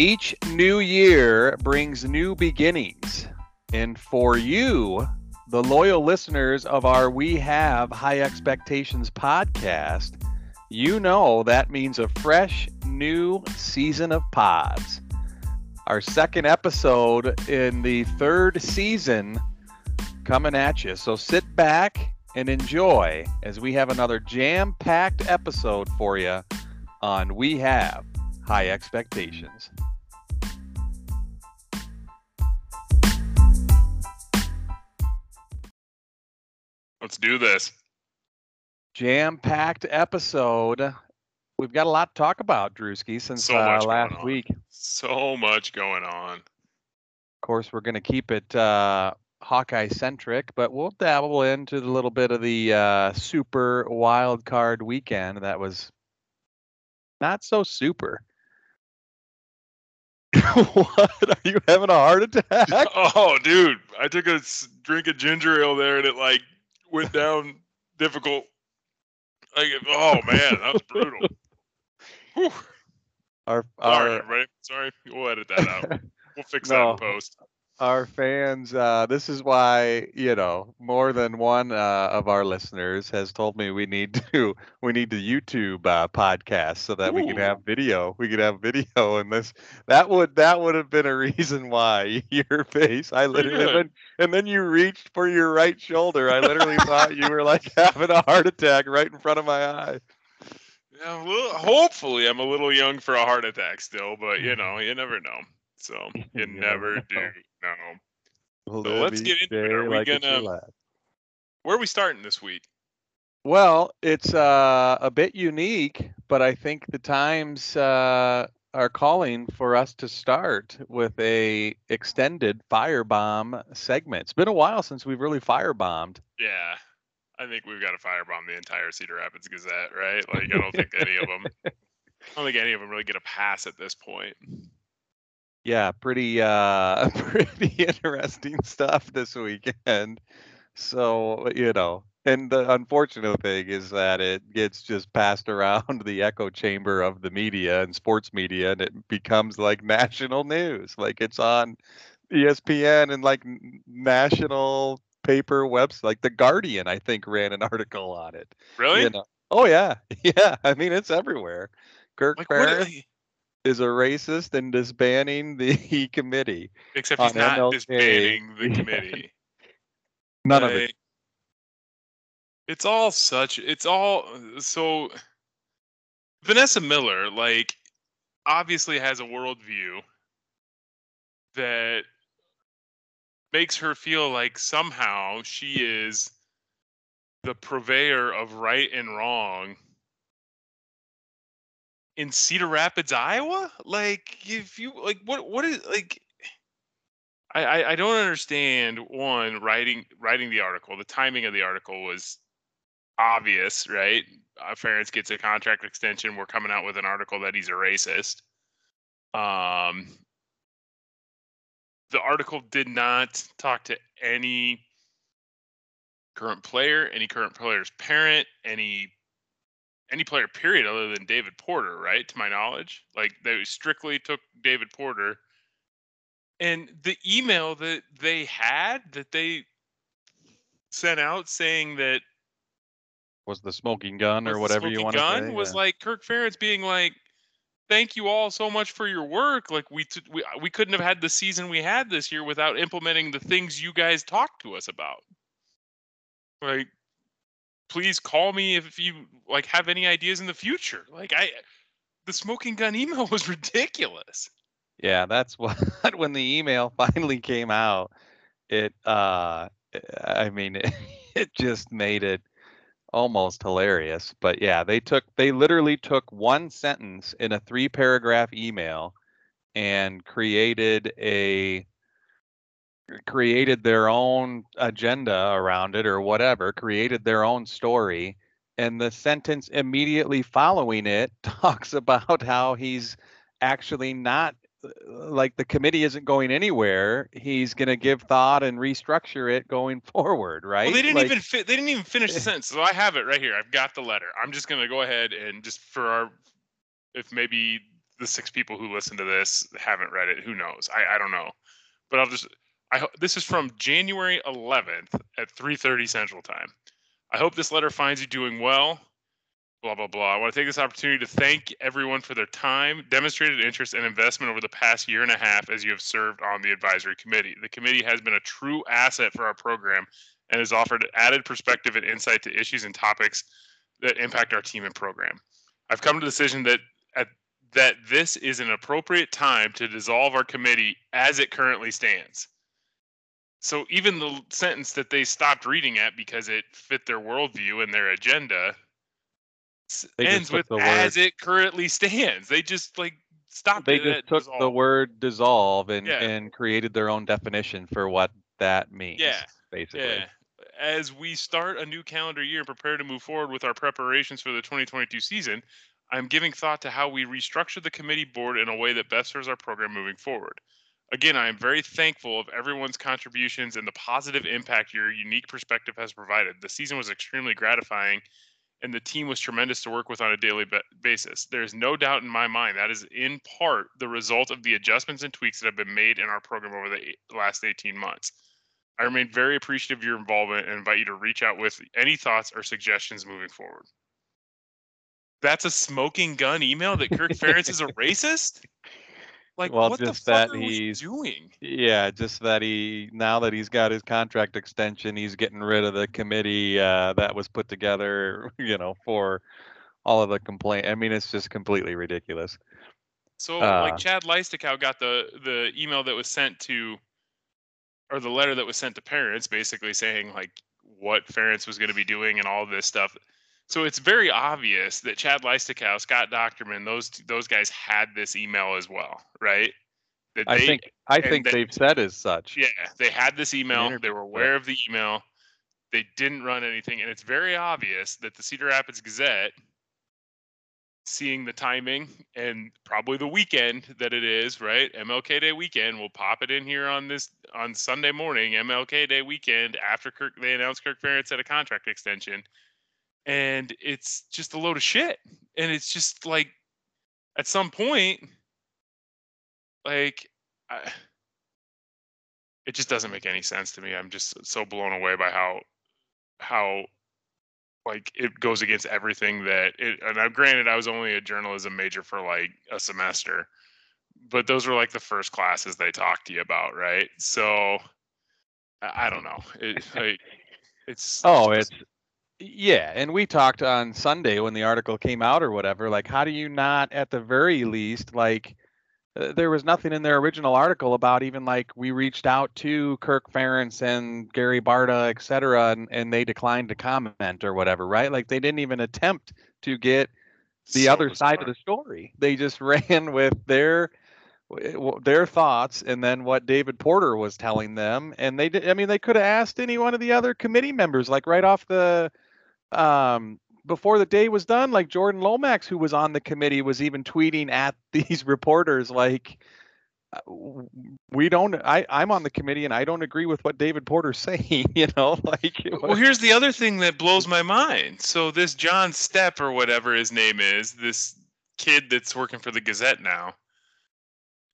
Each new year brings new beginnings. And for you, the loyal listeners of our We Have High Expectations podcast, you know that means a fresh new season of pods. Our second episode in the third season coming at you. So sit back and enjoy as we have another jam packed episode for you on We Have High Expectations. Let's do this. Jam packed episode. We've got a lot to talk about, Drewski, since So uh, last week. So much going on. Of course, we're going to keep it uh, Hawkeye centric, but we'll dabble into the little bit of the uh, super wild card weekend that was not so super. what? Are you having a heart attack? Oh, dude, I took a drink of ginger ale there, and it like went down difficult. Like, oh man, that was brutal. Whew. Our, Sorry, our, everybody. Sorry, we'll edit that out. We'll fix that in post. Our fans uh, this is why you know more than one uh, of our listeners has told me we need to we need to youtube uh, podcast so that we can have video we could have video and this. That would that would have been a reason why your face i literally and then, and then you reached for your right shoulder. I literally thought you were like having a heart attack right in front of my eye. Yeah, well, hopefully, I'm a little young for a heart attack still, but you know, you never know. So you, never do. know. No. So let's get into it. Are we like gonna- Where are we starting this week? Well, it's uh, a bit unique, but I think the times uh, are calling for us to start with a extended firebomb segment. It's been a while since we've really firebombed. Yeah, I think we've got to firebomb the entire Cedar Rapids Gazette, right? Like, I don't think any of them. I don't think any of them really get a pass at this point. Yeah, pretty uh, pretty interesting stuff this weekend. So you know, and the unfortunate thing is that it gets just passed around the echo chamber of the media and sports media, and it becomes like national news. Like it's on ESPN and like national paper webs, like the Guardian, I think, ran an article on it. Really? You know? Oh yeah, yeah. I mean, it's everywhere. Kirk Like? Is a racist and disbanding the committee. Except he's not MLK. disbanding the committee. None of it. It's all such. It's all so. Vanessa Miller, like, obviously has a worldview that makes her feel like somehow she is the purveyor of right and wrong in Cedar Rapids, Iowa. Like, if you like, what what is like. I, I, don't understand one writing writing the article. The timing of the article was obvious, right? Uh, Ferentz gets a contract extension. We're coming out with an article that he's a racist. Um, the article did not talk to any current player, any current player's parent, any any player period other than David Porter, right? To my knowledge, like they strictly took David Porter. And the email that they had that they sent out saying that Was the smoking gun or whatever you want to say? was yeah. like Kirk Ferentz being like, "Thank you all so much for your work. Like we t- we we couldn't have had the season we had this year without implementing the things you guys talked to us about. Like, please call me if you like have any ideas in the future. Like I, the smoking gun email was ridiculous. Yeah, that's what when the email finally came out, it uh I mean it, it just made it almost hilarious. But yeah, they took they literally took one sentence in a three paragraph email and created a created their own agenda around it or whatever, created their own story and the sentence immediately following it talks about how he's actually not uh, like the committee isn't going anywhere. He's going to give thought and restructure it going forward, right? Well, they didn't Like, even fi- they didn't even finish the sentence. So I have it right here. I've got the letter. I'm just gonna go ahead and just for our, if maybe the six people who listen to this haven't read it. Who knows? I, I don't know. But I'll just I hope this is from January 11th at 3:30 Central Time. I hope this letter finds you doing well. Blah blah blah. I want to take this opportunity to thank everyone for their time, demonstrated interest, and investment over the past year and a half as you have served on the advisory committee. The committee has been a true asset for our program and has offered added perspective and insight to issues and topics that impact our team and program. I've come to the decision that at, that this is an appropriate time to dissolve our committee as it currently stands. So even the sentence that they stopped reading at because it fit their worldview and their agenda They ends with the as word- it currently stands. They just like stopped They it just took the word dissolve and Yeah. and created their own definition for what that means. Yeah, basically. Yeah. As we start a new calendar year and prepare to move forward with our preparations for the 2022 season, I'm giving thought to how we restructure the committee board in a way that best serves our program moving forward. Again, I am very thankful of everyone's contributions and the positive impact your unique perspective has provided. The season was extremely gratifying and the team was tremendous to work with on a daily basis. There's no doubt in my mind that is in part the result of the adjustments and tweaks that have been made in our program over the last 18 months. I remain very appreciative of your involvement and invite you to reach out with any thoughts or suggestions moving forward. That's a smoking gun email that Kirk Ferentz is a racist? Like, Well, what just that he's- doing? Yeah, just that he now that he's got his contract extension, he's getting rid of the committee uh, that was put together, you know, for all of the complaint. I mean, it's just completely ridiculous. So, Uh, like, Chad Leistikow got the the email that was sent to, or the letter that was sent to parents, basically saying like what Ferentz was going to be doing and all this stuff. So it's very obvious that Chad Leistikow, Scott Dochterman, those those guys had this email as well, right? That I they- think I think that- they've said as such. Yeah, they had this email. They were aware of the email. They didn't run anything, and it's very obvious that the Cedar Rapids Gazette, seeing the timing and probably the weekend that it is, right? MLK Day weekend. We'll pop it in here on this on Sunday morning, MLK Day weekend after Kirk they announced Kirk Ferentz had a contract extension, and it's just a load of shit. And it's just like, at some point, like. I, it just doesn't make any sense to me. I'm just so blown away by how how like it goes against everything that it and now granted I was only a journalism major for like a semester. But those were like the first classes they talked to you about, right? So I, I don't know. It like it's Oh, it's yeah, and we talked on Sunday when the article came out or whatever. Like, how do you not, at the very least, like, uh, there was nothing in their original article about even like we reached out to Kirk Ferentz and Gary Barta, et cetera, and, and they declined to comment or whatever, right? Like, they didn't even attempt to get the so other side of the story. They just ran with their their thoughts and then what David Porter was telling them and they did I mean they could have asked any one of the other committee members like right off the um before the day was done like Jordan Lomax who was on the committee was even tweeting at these reporters like uh, we don't I I'm on the committee and I don't agree with what David Porter's saying you know like it Well, here's the other thing that blows my mind. So this John Stepp or whatever his name is, this kid that's working for the Gazette now,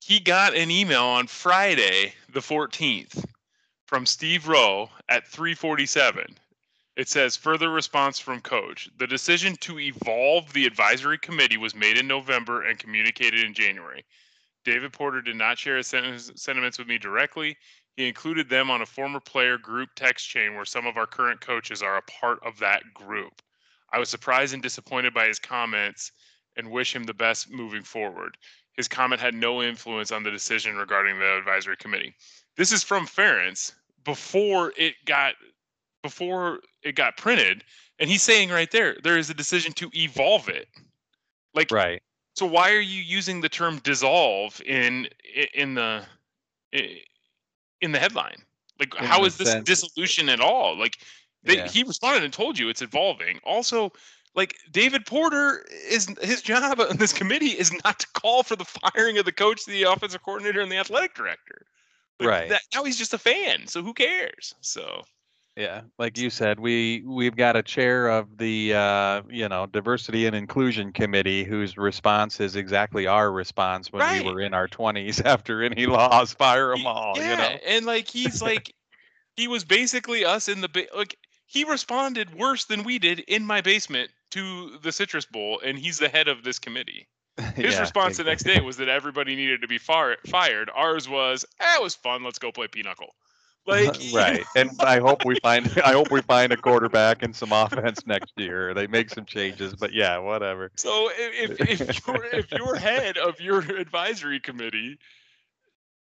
he got an email on Friday the 14th from Steve Roe at 347. It says further response from coach. The decision to evolve the advisory committee was made in November and communicated in January. David Porter did not share his sentiments with me directly. He included them on a former player group text chain where some of our current coaches are a part of that group. I was surprised and disappointed by his comments and wish him the best moving forward. His comment had no influence on the decision regarding the advisory committee. This is from Ferentz before it got before it got printed, and he's saying right there there is a decision to evolve it. Like right so why are you using the term dissolve in in the in the headline? Like In how is this sense- dissolution at all? Like they, Yeah. he responded and told you it's evolving. Also, like David Porter is his job on this committee is not to call for the firing of the coach, the offensive coordinator, and the athletic director. Like, Right. That, now he's just a fan, so who cares? So Yeah, like you said, we we've got a chair of the uh, you know diversity and inclusion committee whose response is exactly our response when Right. we were in our twenties. After any laws, fire them all. yeah, You know. and like he's like, he was basically us in the ba- like he responded worse than we did in my basement to the Citrus Bowl, and he's the head of this committee. His Yeah, response the next day was that everybody needed to be far- fired. Ours was, eh, it was fun. Let's go play pinochle. Like right, and I hope we find I hope we find a quarterback and some offense next year. They make some changes, but yeah, whatever. So if if, if your if your head of your advisory committee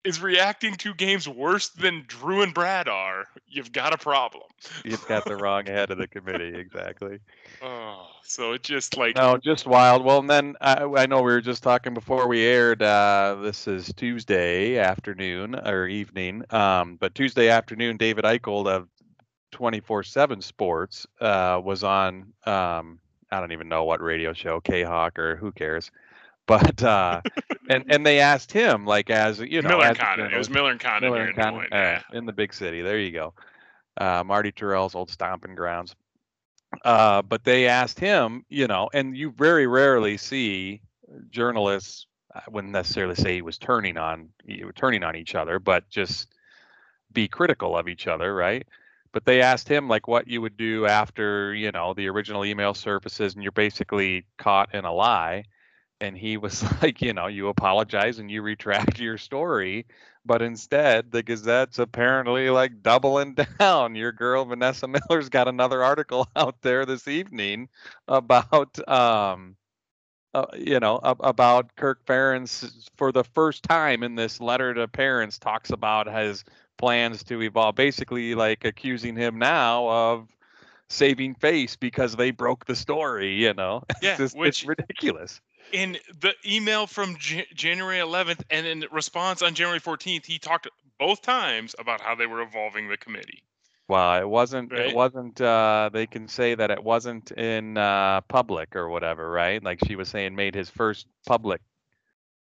is reacting to games worse than Drew and Brad are, you've got a problem. You've got the wrong head of the committee, exactly. Oh, so it just like No, just wild. Well, and then I, I know we were just talking before we aired. Uh, this is Tuesday afternoon or evening, um, but Tuesday afternoon, David Eichel of 24/7 Sports uh, was on. Um, I don't even know what radio show, K Hawk or who cares, but uh, and and they asked him like as you know, Miller and Condon. It was Miller and Condon Miller here and in Condon, Moines. Yeah. in the big city. There you go. Uh, Marty Tirrell's old stomping grounds. Uh, but they asked him, you know, and you very rarely see journalists. I wouldn't necessarily say he was turning on you were turning on each other, but just be critical of each other, right? But they asked him like what you would do after you know the original email surfaces, and you're basically caught in a lie. And he was like, you know, you apologize and you retract your story, but instead the Gazette's apparently like doubling down. Your girl Vanessa Miller's got another article out there this evening about um uh, you know ab- about Kirk Ferentz for the first time in this letter to parents talks about his plans to evolve basically like accusing him now of saving face because they broke the story you know It's Yeah, just- which- it's ridiculous in the email from J- January 11th and in response on January 14th, he talked both times about how they were evolving the committee. Well, it wasn't. Right? It wasn't. Uh, they can say that it wasn't in uh, public or whatever, right? Like she was saying, made his first public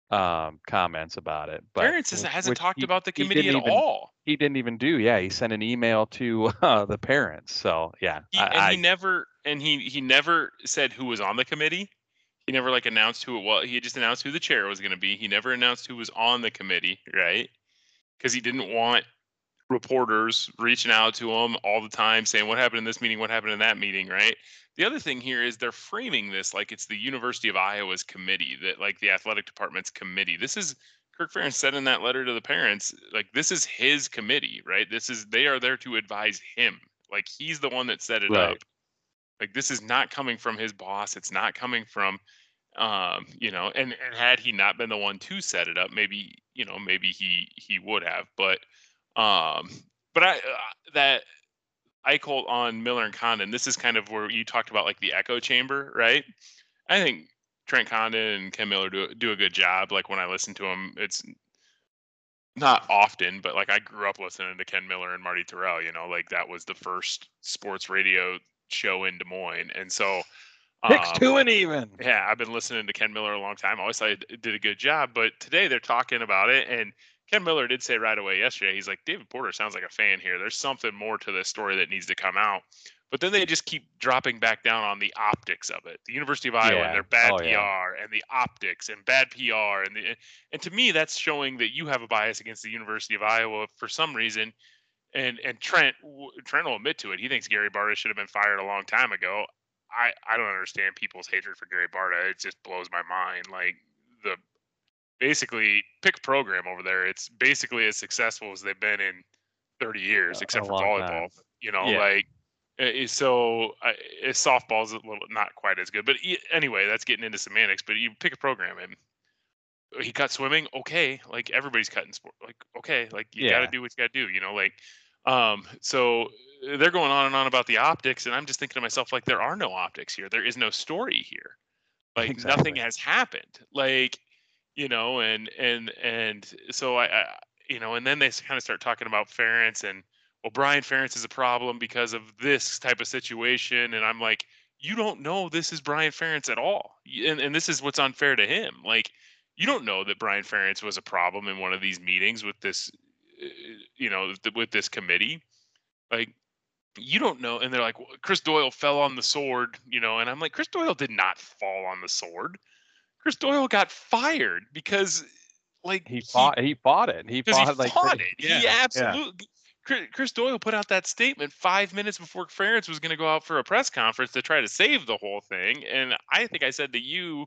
um, comments about it. But Parents which- hasn't which talked he- about the committee at even- all. He didn't even do. Yeah, he sent an email to uh, the parents. So yeah, He, I, and I- he never and he he never said who was on the committee. He never like announced who it was. He just announced who the chair was going to be. He never announced who was on the committee, right? Because he didn't want reporters reaching out to him all the time saying what happened in this meeting, what happened in that meeting, right? The other thing here is they're framing this like it's the University of Iowa's committee, that like the athletic department's committee. This is Kirk Ferentz said in that letter to the parents, like this is his committee, right? This is they are there to advise him. Like he's the one that set it Right. up. Like this is not coming from his boss. It's not coming from um, you know, and, and had he not been the one to set it up, maybe, you know, maybe he he would have. But um but I uh, that Eichholt on Miller and Condon, this is kind of where you talked about like the echo chamber, right? I think Trent Condon and Ken Miller do do a good job. Like when I listen to them, it's not often, but like I grew up listening to Ken Miller and Marty Tirrell. You know, like that was the first sports radio show in Des Moines, and so um, to an even. yeah, I've been listening to Ken Miller a long time. I always thought he did a good job, but today they're talking about it, and Ken Miller did say right away yesterday, he's like, David Porter sounds like a fan here. There's something more to this story that needs to come out. But then they just keep dropping back down on the optics of it. The University of Iowa Yeah. and their bad Oh, PR yeah. and the optics and bad PR and the and to me that's showing that you have a bias against the University of Iowa for some reason. And and Trent Trent will admit to it. He thinks Gary Barta should have been fired a long time ago. I I don't understand people's hatred for Gary Barta. It just blows my mind. Like the basically pick program over there. It's basically as successful as they've been in 30 years, except for volleyball. time. You know, Yeah. like uh, uh, so. Uh, softball's a little not quite as good, but anyway, that's getting into semantics. But you pick a program and he cut swimming. Okay, like everybody's cutting sport. Like okay, like you got to do what you got to do. You know, like um. So uh, they're going on and on about the optics, and I'm just thinking to myself, like there are no optics here. There is no story here. Like nothing has happened. Like you know, and and and so I, I you know, and then they kind of start talking about Ferentz and well, Brian Ferentz is a problem because of this type of situation, and I'm like, you don't know this is Brian Ferentz at all, and and this is what's unfair to him. Like, you don't know that Brian Ferentz was a problem in one of these meetings with this, uh, you know, with this committee. Like, you don't know. And they're like, well, Chris Doyle fell on the sword, you know, and I'm like, Chris Doyle did not fall on the sword. Chris Doyle got fired because like he fought he, he fought it. He fought, he like fought it. Yeah, he absolutely yeah. Chris Doyle put out that statement five minutes before Ferentz was going to go out for a press conference to try to save the whole thing. And I think I said to you,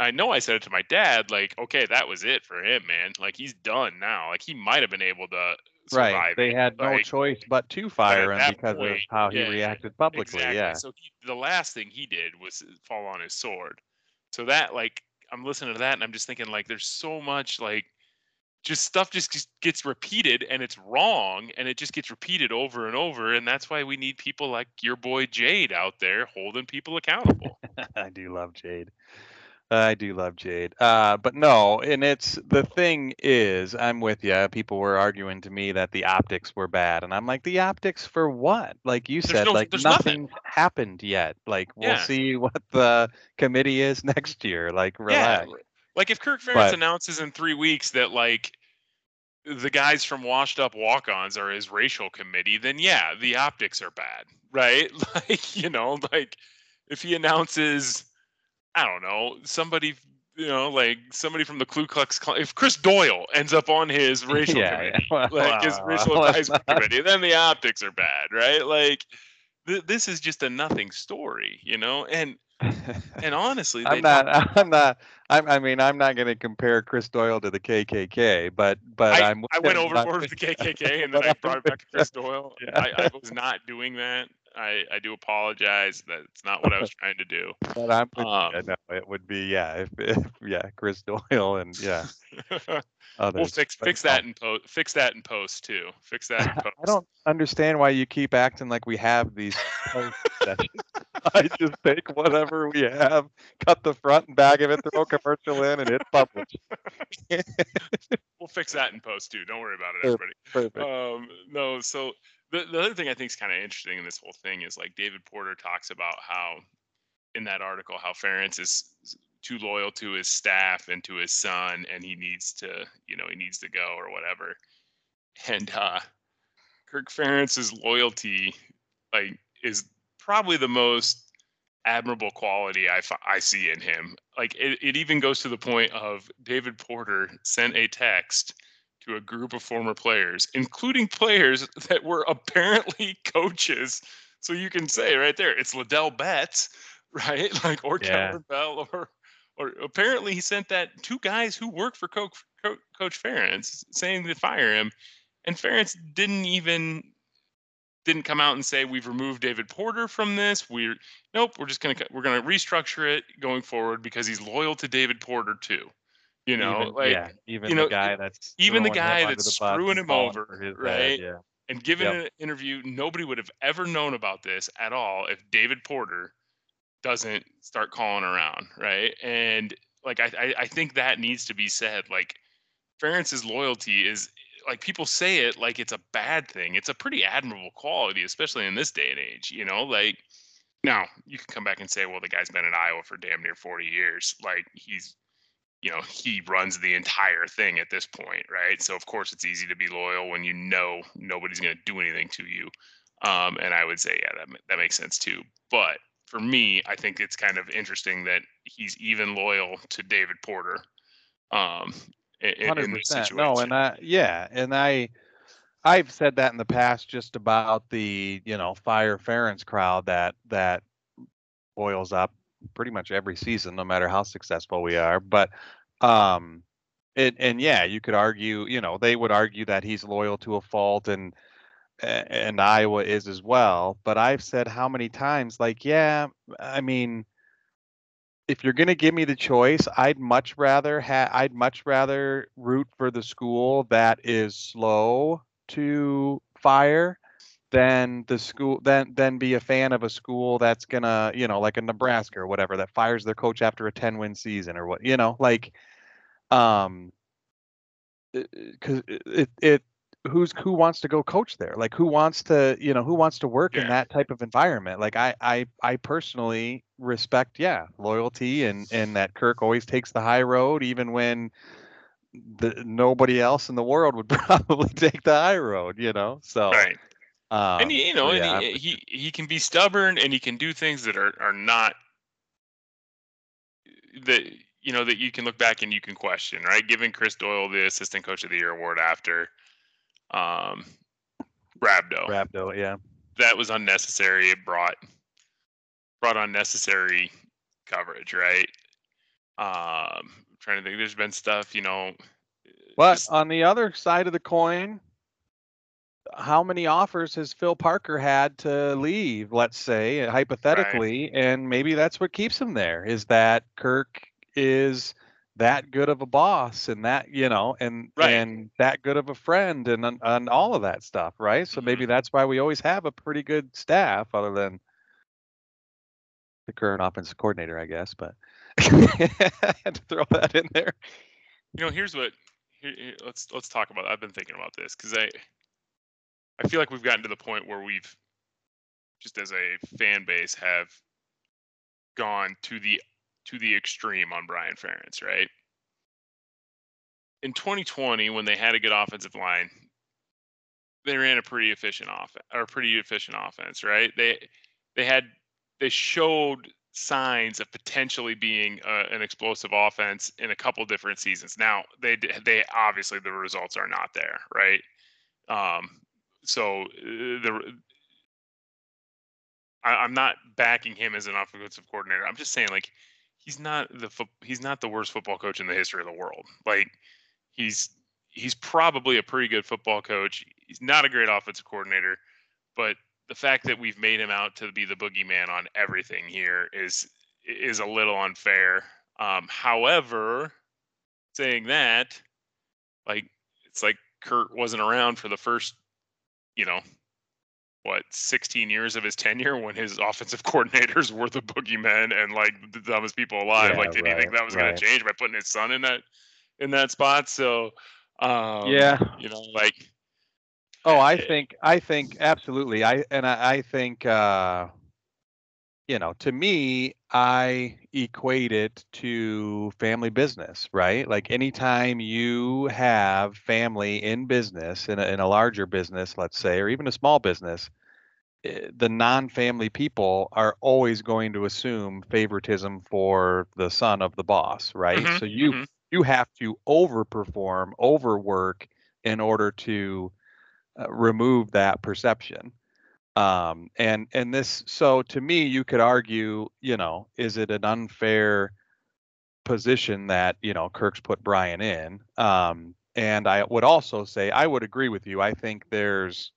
I know I said it to my dad, like, okay, that was it for him, man. Like he's done now. Like he might have been able to right. They had no like, choice but to fire him because point, of how he reacted publicly. Exactly. Yeah. So he, the last thing he did was fall on his sword. So that like I'm listening to that and I'm just thinking like there's so much like just stuff just gets repeated and it's wrong and it just gets repeated over and over and that's why we need people like your boy Jade out there holding people accountable. I do love Jade. I do love Jade. Uh, but no, and it's the thing is, I'm with you. People were arguing to me that the optics were bad, and I'm like, the optics for what? Like you there's said, no, like nothing. nothing's happened yet. Like we'll yeah. see what the committee is next year. Like relax. Yeah. Like if Kirk Ferentz But- announces in three weeks that like the guys from Washed Up Walk-Ons are his racial committee, then yeah, the optics are bad, right? Like you know, like if he announces, I don't know, somebody. You know, like somebody from the Ku Klux Klan. If Chris Doyle ends up on his racial Yeah, committee, yeah. like his Well, racial let's advisory not- committee, then the optics are bad, right? Like th- this is just a nothing story, you know. And and honestly, I'm not. I'm not. I'm, I mean, I'm not going to compare Chris Doyle to the KKK, but but I, am I went overboard with the KKK and then I brought it back to Chris Doyle. Yeah. I, I was not doing that. I, I do apologize. That's not what I was trying to do. But I'm. with you. Um, no, it would be yeah. If, if yeah, Chris Doyle and yeah. Others. we'll fix but fix that in post. Fix that in post too. Fix that in post. I don't understand why you keep acting like we have these. I just take whatever we have, cut the front and back of it, throw a commercial in, and hit publish. We'll fix that in post too. Don't worry about it, everybody. Perfect. Um, no, so the, the other thing I think is kind of interesting in this whole thing is like David Porter talks about how in that article how Ferentz is too loyal to his staff and to his son and he needs to you know he needs to go or whatever. And uh Kirk Ferentz's loyalty like is probably the most admirable quality I, I see in him. Like it, it even goes to the point of David Porter sent a text to a group of former players, including players that were apparently coaches. So you can say right there, it's Ladell Betts, right? Like or Yeah. Bell, or or apparently he sent that two guys who work for Coach Co- Coach Ferentz saying to fire him, and Ferentz didn't even didn't come out and say we've removed David Porter from this. We're nope, we're just gonna we're gonna restructure it going forward because he's loyal to David Porter too. You know, even, like yeah, even you the know, guy that's even the guy that's the screwing him over, right? bed, yeah. and given Yep. an interview, nobody would have ever known about this at all if David Porter doesn't start calling around, right? And like I, I, I think that needs to be said. Like Ferentz's loyalty is like people say it like it's a bad thing. It's a pretty admirable quality, especially in this day and age. You know, like now you can come back and say, well, the guy's been in Iowa for damn near 40 years. Like he's you know he runs the entire thing at this point right? So of course it's easy to be loyal when you know nobody's going to do anything to you. Um, and i would say yeah that, that makes sense too. But for me i think it's kind of interesting that he's even loyal to david porter um, in, in- Hundred in this situation. No, and I yeah, and I I've said that in the past just about the you know fire Ferentz crowd that that boils up pretty much every season, no matter how successful we are. But um, it and yeah, you could argue, you know, they would argue that he's loyal to a fault and and Iowa is as well. But I've said how many times, like, yeah, I mean, if you're gonna give me the choice, I'd much rather ha- I'd much rather root for the school that is slow to fire than the school than than be a fan of a school that's gonna you know like a Nebraska or whatever that fires their coach after a 10 win season or what you know like um because it, it it who's who wants to go coach there? Like who wants to you know who wants to work in that type of environment? Like i i i personally respect yeah loyalty and and that kirk always takes the high road even when the nobody else in the world would probably take the high road you know? So right Um, and he, you know, so and he, he he can be stubborn and he can do things that are are not that you know that you can look back and you can question, right? Giving Chris Doyle the assistant coach of the year award after um rhabdo. rhabdo, yeah. That was unnecessary. It brought brought unnecessary coverage, right? Um I'm trying to think there's been stuff, you know But just- on the other side of the coin, how many offers has Phil Parker had to leave, let's say, uh, hypothetically, and maybe that's what keeps him there is that Kirk is that good of a boss and that, you know, and Right. and that good of a friend and and- all of that stuff, right? So maybe mm-hmm. that's why we always have a pretty good staff other than the current offensive coordinator, I guess, but I had to throw that in there. you know here's what here, here- let's let's talk about i've been thinking about this because i i feel like we've gotten to the point where we've just as a fan base have gone to the to the extreme on brian ferentz right in 2020 when they had a good offensive line they ran a pretty efficient offense or pretty efficient offense right they they had they showed signs of potentially being uh, an explosive offense in a couple different seasons. Now they they obviously the results are not there, right? Um, so uh, the I, I'm not backing him as an offensive coordinator. I'm just saying like he's not the fo- he's not the worst football coach in the history of the world. Like he's he's probably a pretty good football coach. He's not a great offensive coordinator, but the fact that we've made him out to be the boogeyman on everything here is is a little unfair. Um, however, saying that, like it's like Kurt wasn't around for the first, you know, what 16 years of his tenure when his offensive coordinators were the boogeymen and like the dumbest people alive. Yeah, like, did he think that was going to change by putting his son in that in that spot? So, um, Yeah. you know, like Oh, I Eh, think I think absolutely. I and I, I think uh you know, to me, I equate it to family business, right? Like anytime you have family in business, in a, in a larger business, let's say, or even a small business, eh, the non-family people are always going to assume favoritism for the son of the boss, right? Mhm, So you mhm. you have to overperform, overwork in order to uh, remove that perception um and and this so to me you could argue you know is it an unfair position that you know kirk's put brian in? Um and i would also say i would agree with you i think there's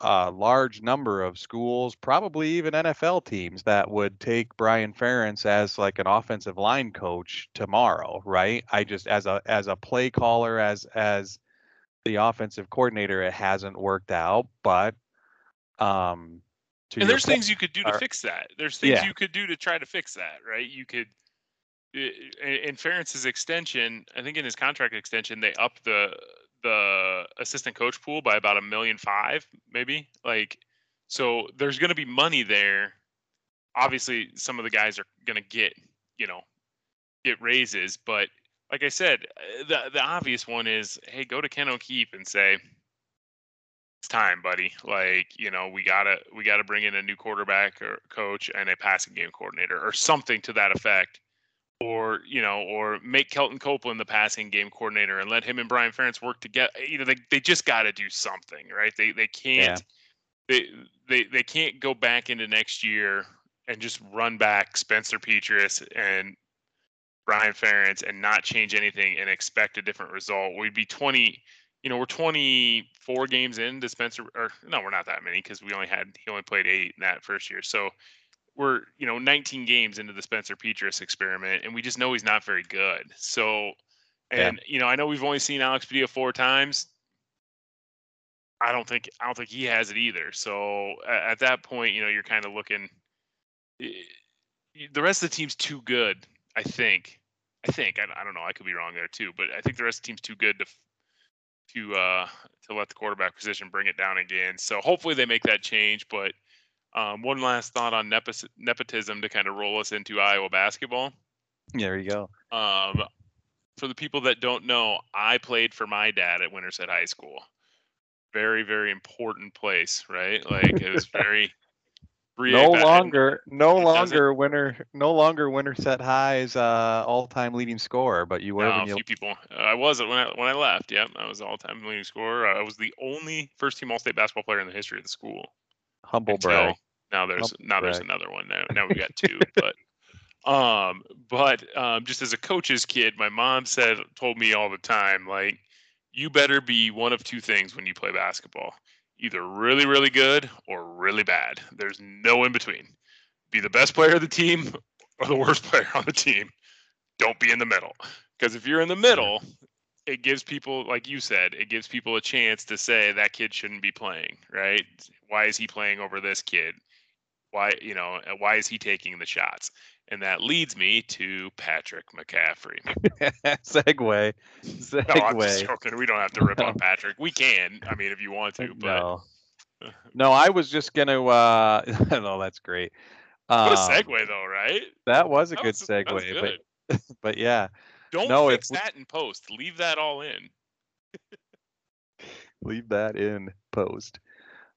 a large number of schools probably even nfl teams that would take brian ferentz as like an offensive line coach tomorrow right? I just as a as a play caller as as the offensive coordinator it hasn't worked out but um and there's things you could do to fix that. There's things Yeah. you could do to try to fix that, right? You could, in Ferentz's extension, I think in his contract extension, they upped the the assistant coach pool by about a million five, maybe. Like, so there's going to be money there. Obviously, some of the guys are going to get, you know, get raises, but like I said, uh, the the obvious one is, hey, go to Ken O'Keefe and say, time, buddy. Like, you know, we gotta we gotta bring in a new quarterback or coach and a passing game coordinator or something to that effect. Or, you know, or make Kelton Copeland the passing game coordinator and let him and Brian Ferentz work together. You know, they, they just gotta do something, right? They they can't they, they they can't go back into next year and just run back Spencer Petras and Brian Ferentz and not change anything and expect a different result. We'd be 20, you know, we're 24 games into Spencer, or no, we're not that many because we only had, he only played eight in that first year. So we're, you know, 19 games into the Spencer Petras experiment and we just know he's not very good. So, Yeah. and, you know, I know we've only seen Alex Padilla four times. I don't think, I don't think he has it either. So at that point, you know, you're kind of looking, eh, the rest of the team's too good, I think. I think I, I don't know. I could be wrong there too, but I think the rest of the team's too good to to uh to let the quarterback position bring it down again. So hopefully they make that change. But um, one last thought on nepotism to kind of roll us into Iowa basketball. there you go Um, for the people that don't know, I played for my dad at Winterset High School. very very important place, right? Like it was very. No longer, no longer winner, no longer winner set highs, uh, all-time leading scorer. But you were no, a you few people. Uh, I was when I when I left. Yep, I was all-time leading scorer. I was the only first-team All-State basketball player in the history of the school. humble brag. Now there's Humble now there's brag. another one. Now now we got two, but um, but um, just as a coach's kid, my mom said told me all the time like, you better be one of two things when you play basketball, either really really good or really bad. There's no in between. Be the best player of the team or the worst player on the team. Don't be in the middle because if you're in the middle. It gives people, like you said, it gives people a chance to say that kid shouldn't be playing, right? Why is he playing over this kid? Why you know why is he taking the shots and that leads me to patrick mccaffrey segue. no i'm just segue. joking we don't have to rip on patrick we can i mean if you want to but No. No, I was just gonna. uh No, that's great. what a Um, segue though right That was a That good was- segue, good. but but yeah, don't no, fix if- that in post leave that all in leave that in post.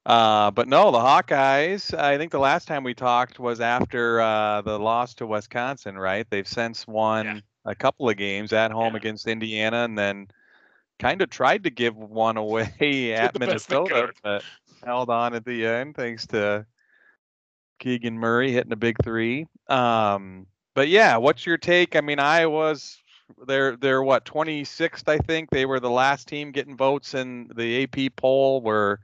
Uh, but no, the Hawkeyes. I think the last time we talked was after uh, the loss to Wisconsin, right? They've since won Yeah. a couple of games at home Yeah. against Indiana, and then kind of tried to give one away at the best they Minnesota, but held on at the end thanks to Keegan Murray hitting a big three. Um, but yeah, what's your take? I mean, Iowa's they're they're what 26th, I think. They were the last team getting votes in the AP poll. We're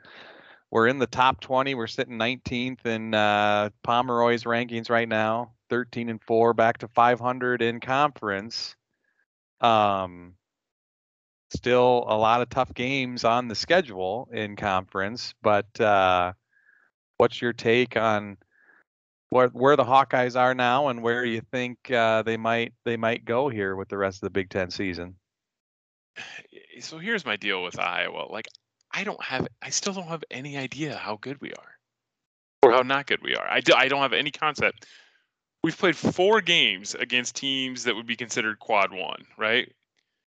we're in the top 20. We're sitting 19th in uh, Pomeroy's rankings right now. 13 and four, back to 500 in conference. Um, still a lot of tough games on the schedule in conference, but uh, what's your take on where where the Hawkeyes are now and where you think uh, they might they might go here with the rest of the Big Ten season? so here's my deal with iowa like i don't have i still don't have any idea how good we are. Or how not good we are. I, do, I don't have any concept. We've played four games against teams that would be considered quad one right?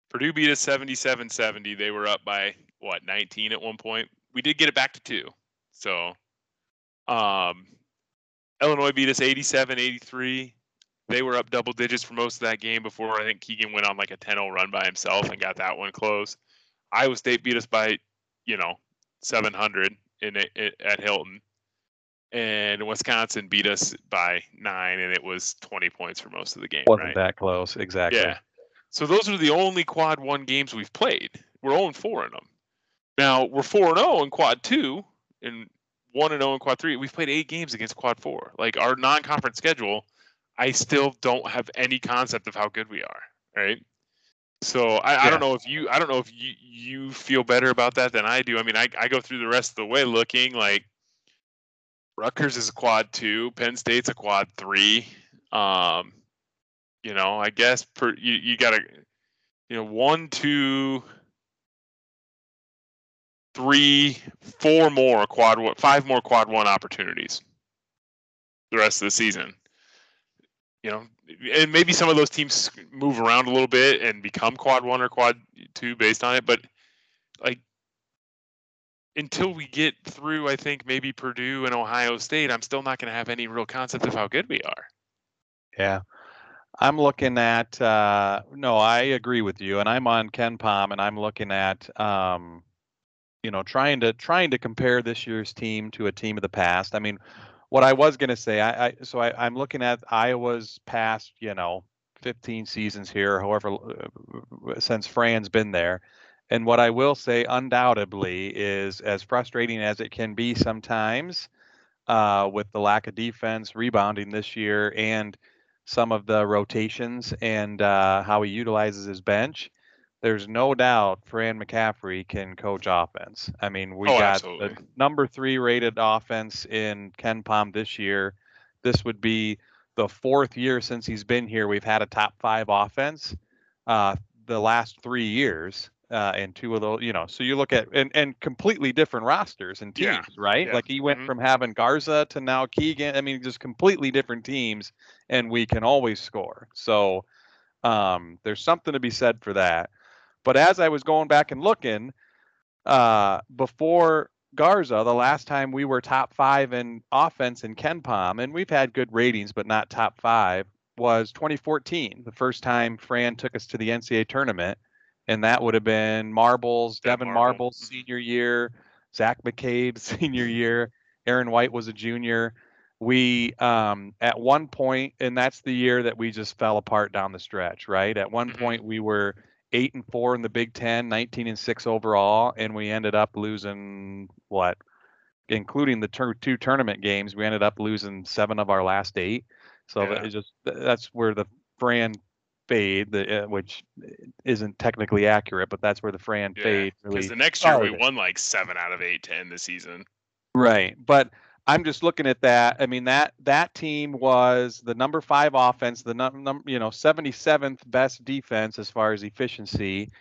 Purdue beat us 77 70 they were up by what 19 at one point? We did get it back to two. So um illinois beat us 87 83 they were up double digits for most of that game before I think Keegan went on like a 10-0 run by himself and got that one close. Iowa State beat us by, you know, 700 in it, it- at Hilton, and Wisconsin beat us by nine, and it was 20 points for most of the game. Wasn't right? that close? Exactly. Yeah. So those are the only quad one games we've played. We're 0 4 in them. Now we're 4 0 in quad two and 1 0 in quad three. We've played eight games against quad four. Like our non conference schedule, I still don't have any concept of how good we are. Right. So I, I don't know if you I don't know if you you feel better about that than I do. I mean, I, I go through the rest of the way looking like Rutgers is a quad two, Penn State's a quad three. Um, you know, I guess per you, you gotta you know, one, two, three, four more quad one five more quad one opportunities the rest of the season. You know, and maybe some of those teams move around a little bit and become quad one or quad two based on it, but like until we get through, I think maybe Purdue and Ohio State, I'm still not going to have any real concept of how good we are. Yeah. I'm looking at uh no, I agree with you and I'm on KenPom and I'm looking at um you know trying to trying to compare this year's team to a team of the past. I mean, what I was going to say, I, I so I, I'm looking at Iowa's past, you know, 15 seasons here, however uh, since Fran's been there. And what I will say undoubtedly is as frustrating as it can be sometimes uh, with the lack of defense rebounding this year and some of the rotations and uh, how he utilizes his bench, there's no doubt Fran McCaffrey can coach offense. I mean, we Oh, got absolutely. the number three rated offense in KenPom this year. This would be the fourth year since he's been here. We've had a top five offense. Uh, the last three years, uh, and two of those, you know, so you look at and, and completely different rosters and teams, Yeah, right? yeah, Like he went mhm. from having Garza to now Keegan. I mean, just completely different teams, and we can always score. So um, there's something to be said for that. But as I was going back and looking, uh, before Garza, the last time we were top five in offense in KenPom, and we've had good ratings, but not top five, was 2014, the first time Fran took us to the NCAA tournament. And that would have been Marbles, Devyn Marble. Marbles, senior year, Zach McCabe, senior year, Aaron White was a junior. We, um, at one point, and that's the year that we just fell apart down the stretch, right? At one mm-hmm. point, we were eight and four in the Big Ten, 19 and six overall, and we ended up losing what, including the ter- two tournament games, we ended up losing seven of our last eight. So yeah. that just that's where the Fran fade, the, uh, which isn't technically accurate, but that's where the Fran yeah, fade really. Because the next year we won like seven out of eight to end the season. Right, but I'm just looking at that. I mean that that team was the number five offense, the num, you know 77th best defense as far as efficiency,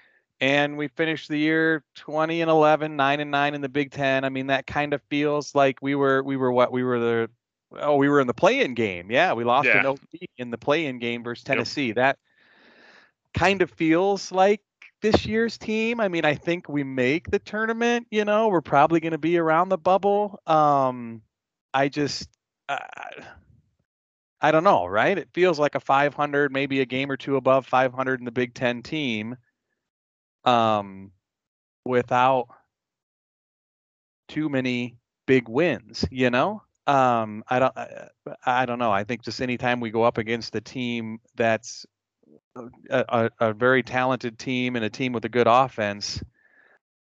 and we finished the year 20 and 11, nine and nine in the Big Ten. I mean that kind of feels like we were we were what we were the oh we were in the play-in game. Yeah, we lost yeah. in the play-in game versus Tennessee. Yep. That kind of feels like this year's team. I mean, I think we make the tournament. You know, we're probably going to be around the bubble. Um, I just, uh, I don't know, right? It feels like a 500, maybe a game or two above 500 in the Big Ten team, um, without too many big wins. You know, um, I don't, I, I don't know. I think just anytime we go up against a team that's a, a, a very talented team and a team with a good offense,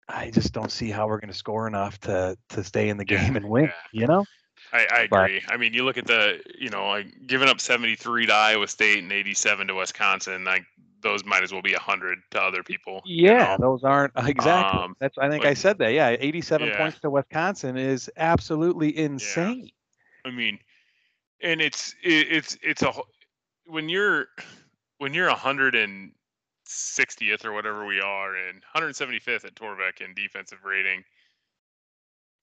I just don't see how we're going to score enough to to stay in the game and win. You know. I, I agree. But, I mean, you look at the, you know, like giving up 73 to Iowa State and 87 to Wisconsin, like those might as well be 100 to other people. Yeah, you know? those aren't exactly. Um, That's I think I said that. Yeah, 87 yeah. points to Wisconsin is absolutely insane. Yeah. I mean, and it's it, it's it's a when you're when you're 160th or whatever we are and 175th at Torvik in defensive rating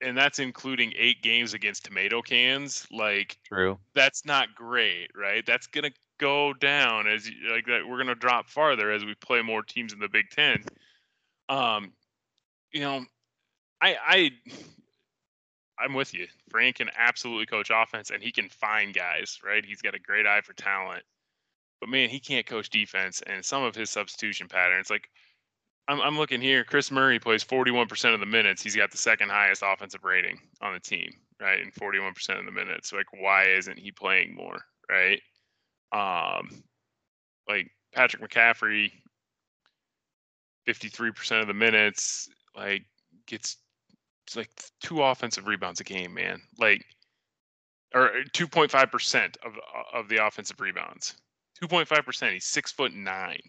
and that's including eight games against tomato cans. Like, true. That's not great, right? That's gonna go down as like that. We're gonna drop farther as we play more teams in the Big Ten. Um, you know, I I I'm with you. Frank can absolutely coach offense, and he can find guys. Right? He's got a great eye for talent. But man, he can't coach defense, and some of his substitution patterns, like I'm, I'm looking here. Kris Murray plays 41% of the minutes. He's got the second highest offensive rating on the team, right? And 41% of the minutes. Like, why isn't he playing more, right? Um, like Patrick McCaffery, 53% of the minutes, like gets like two offensive rebounds a game, man. Like, or 2.5% of of the offensive rebounds. 2.5%. He's six foot nine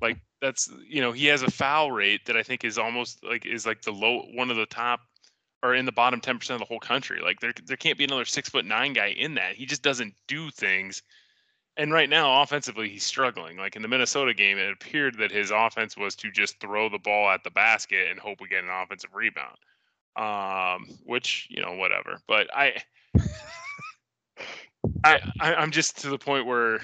like that's you know he has a foul rate that I think is almost like is like the low one of the top or in the bottom 10% of the whole country. Like there there can't be another six foot nine guy in that. He just doesn't do things. And right now, offensively, he's struggling. Like in the Minnesota game, it appeared that his offense was to just throw the ball at the basket and hope we get an offensive rebound. Um, which you know, whatever. But I, I, I'm just to the point where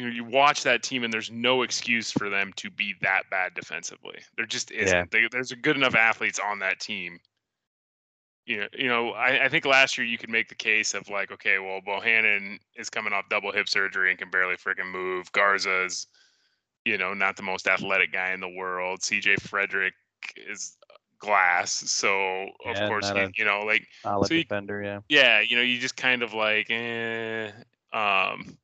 you know, you watch that team and there's no excuse for them to be that bad defensively. There just isn't. Yeah. They, there's a good enough athletes on that team. You know, you know, I, I think last year you could make the case of like, okay, well, Bohannon is coming off double hip surgery and can barely freaking move. Garza's, you know, not the most athletic guy in the world. CJ Frederick is glass, so of yeah, course, you, you know, like solid so you, defender, yeah. Yeah, you know, you just kind of like, eh, um,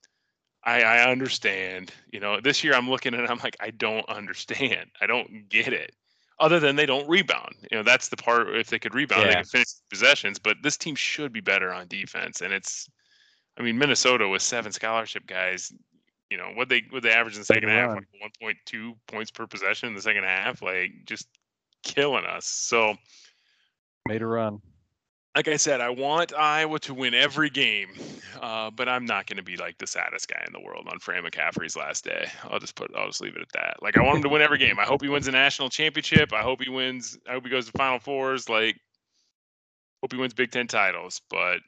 I, I understand. You know, this year I'm looking at it, I'm like, I don't understand. I don't get it. Other than they don't rebound. You know, that's the part if they could rebound, yeah. they could finish possessions. But this team should be better on defense. And it's I mean, Minnesota with seven scholarship guys, you know, what they what they average in the second half, like one point two points per possession in the second half, like just killing us. So made a run like I said, I want Iowa to win every game, uh, but I'm not going to be like the saddest guy in the world on Fran McCaffery's last day. I'll just put, I'll just leave it at that. Like I want him to win every game. I hope he wins a national championship. I hope he wins. I hope he goes to Final Fours. Like, hope he wins Big Ten titles. But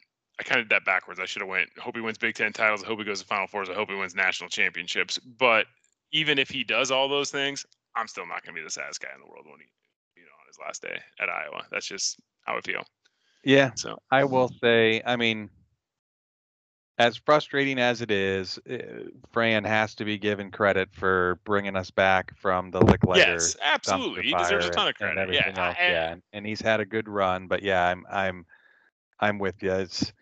I kind of did that backwards. I should have went. Hope he wins Big Ten titles. I hope he goes to Final Fours. I hope he wins national championships. But even if he does all those things, I'm still not going to be the saddest guy in the world when he, you know, on his last day at Iowa. That's just how I feel. Yeah, So I will say, I mean, as frustrating as it is, uh, Fran has to be given credit for bringing us back from the Lickliter yes, absolutely, he deserves a ton of and- and credit. Yeah, else. I, yeah, and, he's had a good run, but yeah, I'm I'm I'm with you. It's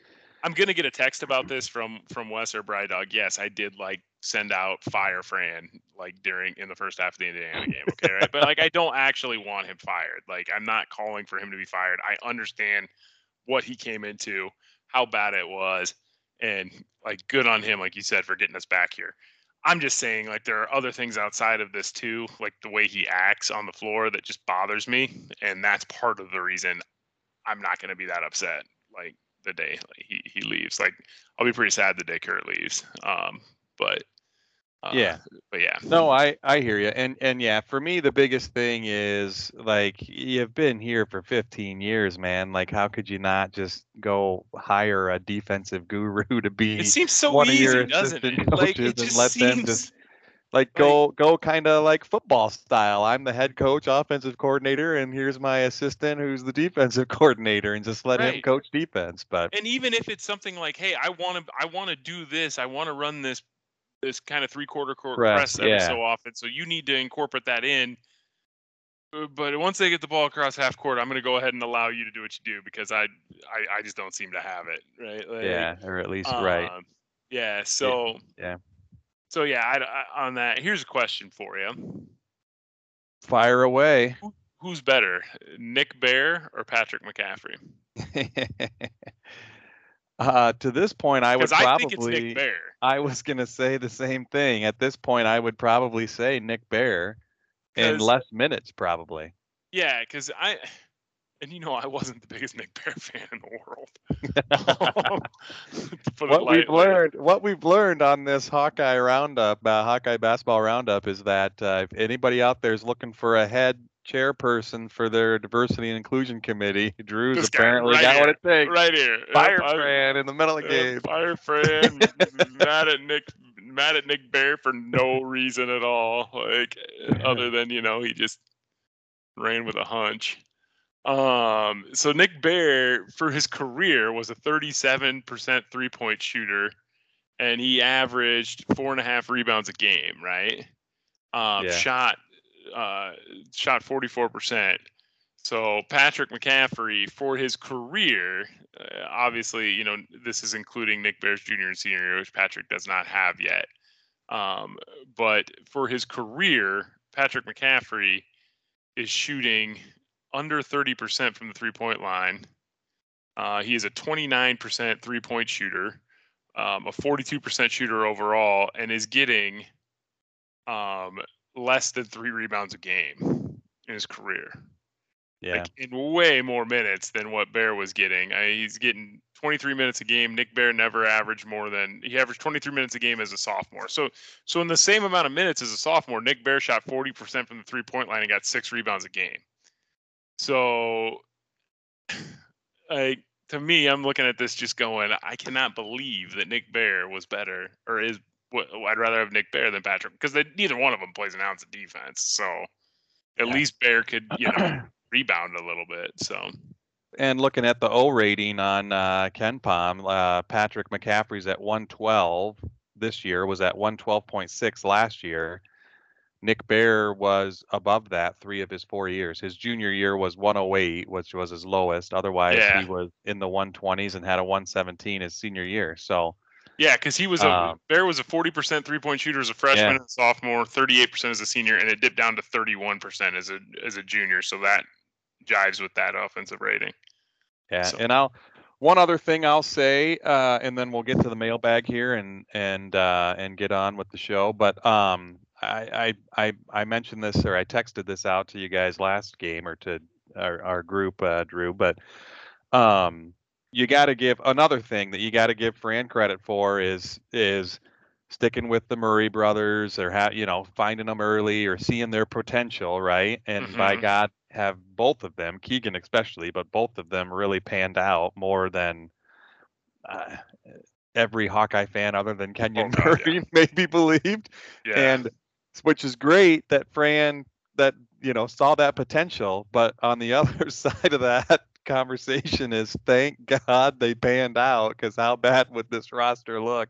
I'm gonna get a text about this from from Wes or Brydog. Yes, I did like send out fire Fran like during in the first half of the Indiana game. Okay, right? But like I don't actually want him fired. Like I'm not calling for him to be fired. I understand what he came into, how bad it was, and like good on him, like you said, for getting us back here. I'm just saying, like there are other things outside of this too, like the way he acts on the floor that just bothers me, and that's part of the reason I'm not going to be that upset. Like the day he he leaves, like I'll be pretty sad the day Kurt leaves. Um, but uh, Yeah. but yeah, no, I I hear you, and and yeah, for me the biggest thing is like you've been here for 15 years, man. Like how could you not just go hire a defensive guru to be it seems so one of easy, your doesn't it? Like it and just let them seems. just- like go go kind of like football style. I'm the head coach, offensive coordinator, and here's my assistant who's the defensive coordinator, and just let him coach defense. But and even if it's something like, hey, I want to, I want to do this, I want to run this, this kind of three quarter court Press, press, every yeah. so often. So you need to incorporate that in. Uh, But once they get the ball across half court, I'm going to go ahead and allow you to do what you do because I, I, I just don't seem to have it, right? Like, yeah, or at least right. um, Yeah. So. yeah. So yeah, I, I, on that, here's a question for you: Fire away. Who's better, Nick Baer or Patrick McCaffery? uh, to this point, I would I probably. think it's Nick Baer. I was gonna say the same thing. At this point, I would probably say Nick Baer in less minutes, probably. Yeah, because I, and you know, I wasn't the biggest Nick Baer fan in the world. To what we've learned, what we've learned on this Hawkeye Roundup, uh, Hawkeye Basketball Roundup, is that uh, if anybody out there is looking for a head chairperson for their diversity and inclusion committee, Drew's This apparently right got what here, it takes. right here, Fire Fran in the middle of the uh, game. Fire Fran, mad at Nick, mad at Nick Baer for no reason at all, like other than you know he just ran with a hunch. Um, so Nick Baer for his career was a 37% three point shooter, and he averaged four and a half rebounds a game, right? Um, Yeah. shot uh, shot 44%. So Patrick McCaffery for his career, uh, obviously, you know, this is including Nick Baer's junior and senior year, which Patrick does not have yet. Um, but for his career, Patrick McCaffery is shooting under 30% from the three point line. Uh, he is a 29% three point shooter, um, a 42% shooter overall, and is getting um, less than three rebounds a game in his career Yeah. like in way more minutes than what Baer was getting. I, he's getting 23 minutes a game. Nick Baer never averaged more than he averaged 23 minutes a game as a sophomore. So so in the same amount of minutes as a sophomore, Nick Baer shot 40% from the three point line and got six rebounds a game. So like to me, I'm looking at this just going, I cannot believe that Nick Baer was better or is I'd rather have Nick Baer than Patrick because they, neither one of them plays an ounce of defense. So at Yeah. least Baer could, you know, rebound a little bit. So and looking at the O rating on uh, KenPom, uh, Patrick McCaffery's at 112 this year, was at 112.6 last year. Nick Baer was above that three of his four years. His junior year was 108, which was his lowest. Otherwise, Yeah. he was in the 120s and had a 117 his senior year. So, yeah, because he was a Um, Baer was a 40% three point shooter as a freshman Yeah. and sophomore, 38% as a senior, and it dipped down to 31% as a as a junior. So that jives with that offensive rating. yeah. So- And I'll one other thing I'll say, uh, and then we'll get to the mailbag here and and uh, and get on with the show. But um, I, I I I mentioned this or I texted this out to you guys last game or to our, our group, uh, Drew. But um, you got to give another thing that you got to give Fran credit for is is sticking with the Murray brothers or ha- you know finding them early or seeing their potential, right? And by Mhm. God, have both of them, Keegan especially, but both of them really panned out more than uh, every Hawkeye fan other than Kenyon Oh, Murray maybe believed Yeah. and which is great that Fran that you know, saw that potential. But on the other side of that conversation is thank God they panned out because how bad would this roster look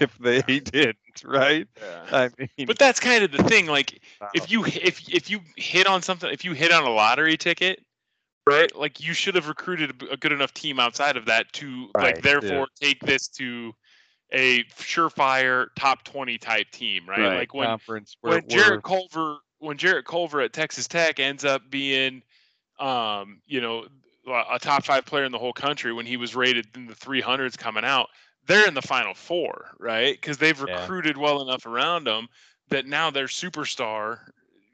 if they didn't, right? Yeah. I mean, But that's kind of the thing. Like, wow. if you if if you hit on something, if you hit on a lottery ticket, right? Like, you should have recruited a good enough team outside of that to Right, like therefore take this to a surefire top twenty type team, right? Like when conference when we're- Jarrett Culver when Jarrett Culver at Texas Tech ends up being, um, you know, a top five player in the whole country when he was rated in the 300s coming out, they're in the final four, right? Because they've Yeah. recruited well enough around them that now their superstar,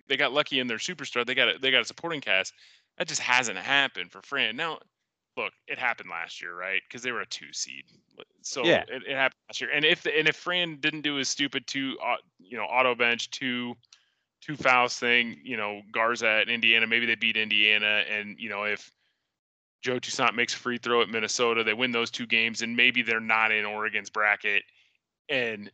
they got lucky in their superstar. They got a, they got a supporting cast. That just hasn't happened for Fran. Now, look, it happened last year, right? Because they were a two seed, so Yeah. it, it happened last year. And if the, and if Fran didn't do his stupid two, au- you know, auto bench two two fouls thing, you know, Garza at Indiana, maybe they beat Indiana, and you know if Joe Toussaint makes a free throw at Minnesota, they win those two games, and maybe they're not in Oregon's bracket, and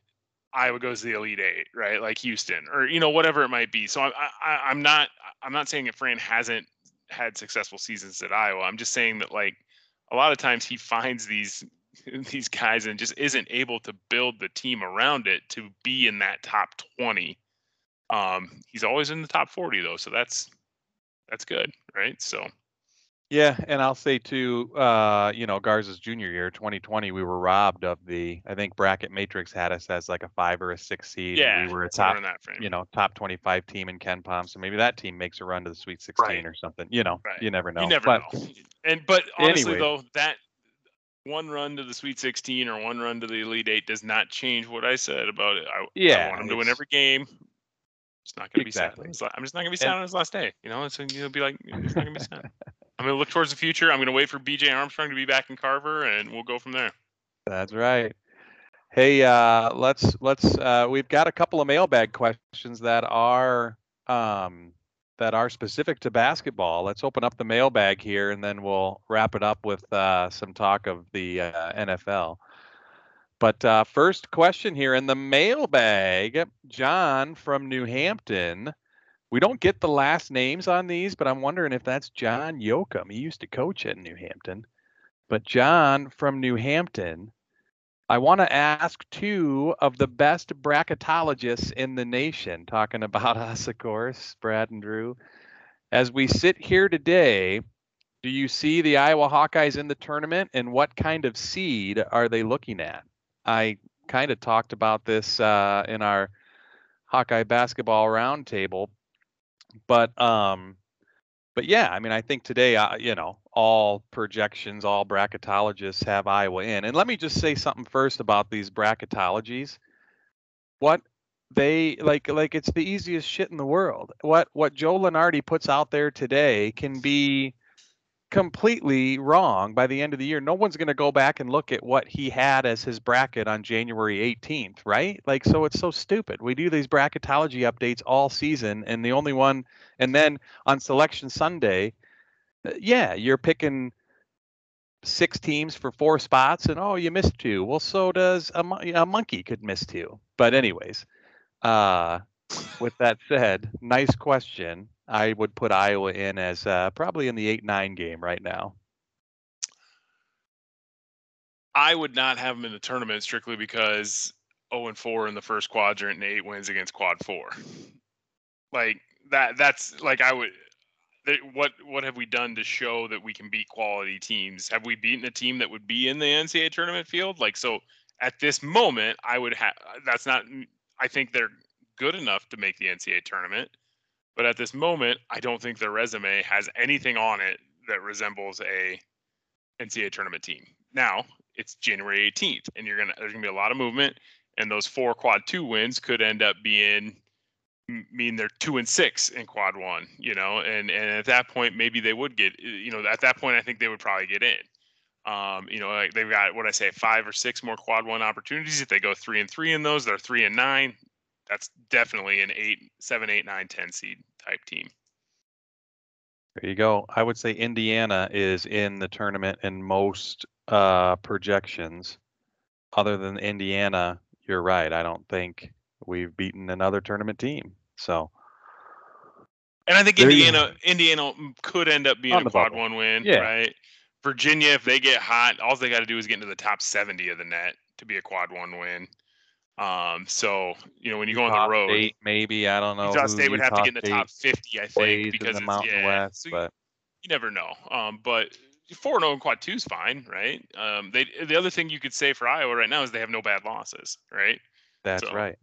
Iowa goes to the Elite Eight, right? Like Houston, or you know whatever it might be. So I, I, I'm not I'm not saying that Fran hasn't had successful seasons at Iowa. I'm just saying that like a lot of times he finds these these guys and just isn't able to build the team around it to be in that top 20 um, he's always in the top 40 though, so that's that's good, right? So Yeah, and I'll say too, uh, you know, Garza's junior year, 2020, we were robbed of the. I think Bracket Matrix had us as like a five or a six seed. and yeah, we were a top, in that frame. you know, top 25 team in KenPom. So maybe that team makes a run to the Sweet 16 Right. or something. You know, Right. you never know. you never but, know. And but honestly Anyway. though, that one run to the Sweet 16 or one run to the Elite Eight does not change what I said about it. I, I Yeah, want him to win every game. It's not going to Exactly. be sad. I'm just not going to be sad on his last day. You know, it's you'll be like, it's not going to be sad. I'm going to look towards the future. I'm going to wait for BJ Armstrong to be back in Carver, and we'll go from there. That's right. Hey, uh, let's let's uh, we've got a couple of mailbag questions that are um, that are specific to basketball. Let's open up the mailbag here, and then we'll wrap it up with uh, some talk of the uh, NFL. But uh, first question here in the mailbag, John from New Hampton. We don't get the last names on these, but I'm wondering if that's John Yoakum. He used to coach at New Hampton. But John from New Hampton, I want to ask two of the best bracketologists in the nation, talking about us, of course, Brad and Drew. As we sit here today, do you see the Iowa Hawkeyes in the tournament, and what kind of seed are they looking at? I kind of talked about this uh, in our Hawkeye basketball roundtable, but um, but yeah, I mean, I think today, uh, you know, all projections, all bracketologists have Iowa in. And let me just say something first about these bracketologies. What they like, like it's the easiest shit in the world. What what Joe Lunardi puts out there today can be completely wrong by the end of the year. No one's going to go back and look at what he had as his bracket on January 18th, right? Like, so it's so stupid. We do these bracketology updates all season, and the only one, and then on Selection Sunday, uh, yeah, you're picking six teams for four spots, and oh, you missed two. Well, so does a, a monkey could miss two. But anyways, uh, with that said, nice question. I would put Iowa in as uh, probably in the eight nine game right now. I would not have them in the tournament strictly because 0 and 4 in the first quadrant and eight wins against quad four. Like that. That's like I would. What what have we done to show that we can beat quality teams? Have we beaten a team that would be in the NCAA tournament field? Like so, at this moment, I would have. That's not. I think they're good enough to make the NCAA tournament, but at this moment, I don't think their resume has anything on it that resembles a NCAA tournament team. Now it's January 18th, and you're gonna there's gonna be a lot of movement, and those four quad two wins could end up being mean they're two and six in quad one, you know, and and at that point maybe they would get, you know, at that point I think they would probably get in. Um, you know, like they've got what I say, five or six more quad one opportunities. If they go three and three in those, they're three and nine. That's definitely an eight, seven, eight, nine, ten seed type team. There you go. I would say Indiana is in the tournament in most uh, projections. Other than Indiana, you're right. I don't think we've beaten another tournament team. So And I think There Indiana Indiana could end up being On a quad bubble. one win, Yeah. right? Virginia, if they get hot, all they got to do is get into the top 70 of the net to be a quad one win. Um, so you know when you go on the road, State, maybe I don't know. Utah State would have to get in the top 50, I think, because it's yeah. West, so you, but you never know. Um, but four and zero in quad two is fine, right? Um, they the other thing you could say for Iowa right now is they have no bad losses, right? that's So- right.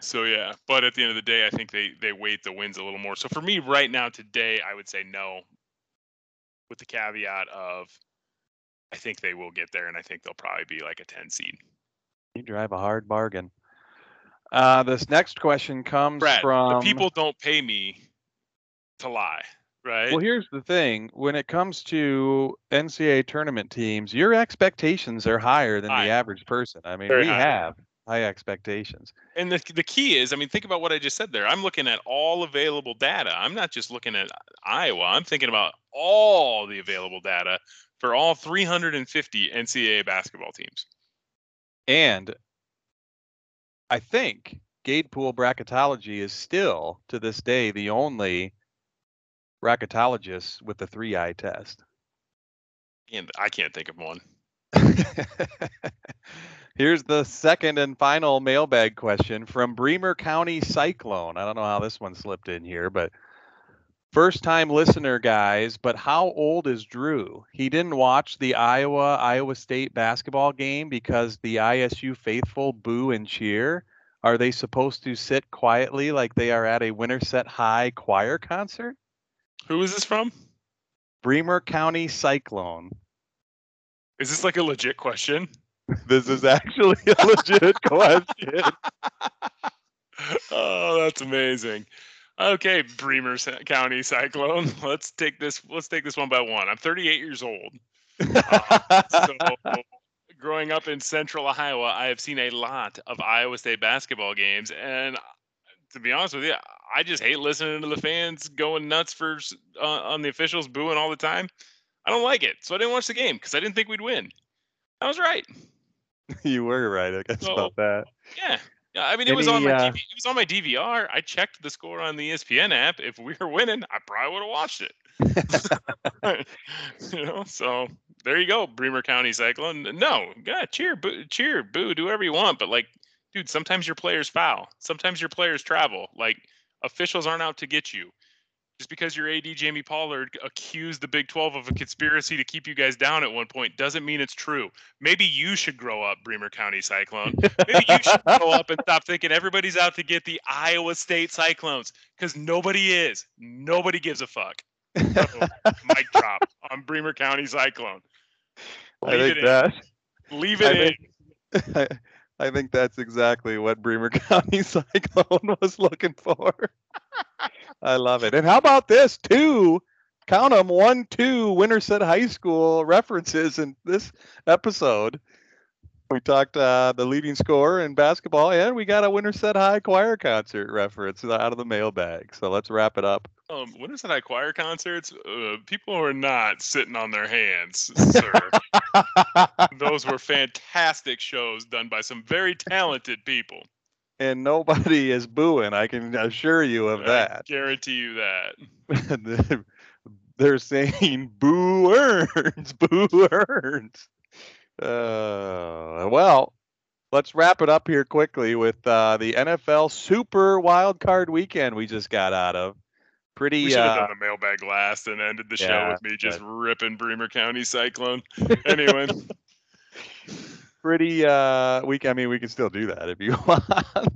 So yeah, but at the end of the day, I think they they weight the wins a little more. So for me, right now today, I would say no, with the caveat of I think they will get there, and I think they'll probably be like a ten seed. You drive a hard bargain. Uh, this next question comes Brad, from the people don't pay me to lie, right? Well, here's the thing: when it comes to NCAA tournament teams, your expectations are higher than High. the average person. I mean, Very we high. have high expectations. And the the key is, I mean, think about what I just said there. I'm looking at all available data. I'm not just looking at Iowa. I'm thinking about all the available data for all 350 NCAA basketball teams. And I think gate pool bracketology is still, to this day, the only bracketologist with the three eye test. And I can't think of one. Here's the second and final mailbag question from Bremer County Cyclone. I don't know how this one slipped in here, but first time listener, guys. But how old is Drew? He didn't watch the Iowa Iowa State basketball game because the ISU faithful boo and cheer. Are they supposed to sit quietly like they are at a Winterset High choir concert? Who is this from? Bremer County Cyclone. Is this like a legit question? This is actually a legit question. oh, that's amazing. Okay, Bremer County Cyclone. Let's take this. Let's take this one by one. I'm 38 years old. So, growing up in Central Iowa, I have seen a lot of Iowa State basketball games, and uh, to be honest with you, I just hate listening to the fans going nuts for uh, on the officials booing all the time. I don't like it, so I didn't watch the game because I didn't think we'd win. I was right. you were right, I guess, So- about that. Yeah. Yeah, I mean, it was on my uh, DV, it was on my DVR. I checked the score on the ESPN app. If we were winning, I probably would have watched it. you know, so there you go, Bremer County Cyclone. No, yeah, cheer, boo, cheer, boo, do whatever you want. But like, dude, sometimes your players foul. Sometimes your players travel. Like, officials aren't out to get you. Just because your AD Jamie Pollard accused the Big 12 of a conspiracy to keep you guys down at one point doesn't mean it's true. Maybe you should grow up, Bremer County Cyclone. Maybe you should grow up and stop thinking everybody's out to get the Iowa State Cyclones because nobody is. Nobody gives a fuck. Mic drop on Bremer County Cyclone. I think it in. that Leave I it in. think, I think that's exactly what Bremer County Cyclone was looking for. I love it. And how about this? Two, count them, one, two Winterset High School references in this episode. We talked uh, the leading scorer in basketball, and we got a Winterset High choir concert reference out of the mailbag. So let's wrap it up. Um, when is that I choir concerts? Uh, people are not sitting on their hands, sir. Those were fantastic shows done by some very talented people. And nobody is booing. I can assure you of I that. guarantee you that. They're- saying boo earns, boo earns. Uh, well, let's wrap it up here quickly with uh, the NFL Super Wild Card Weekend we just got out of. Pretty, We should have uh, done the mailbag last and ended the show with me just but- ripping Bremer County Cyclone. Anyway, pretty. Uh, we, I mean, we can still do that if you want.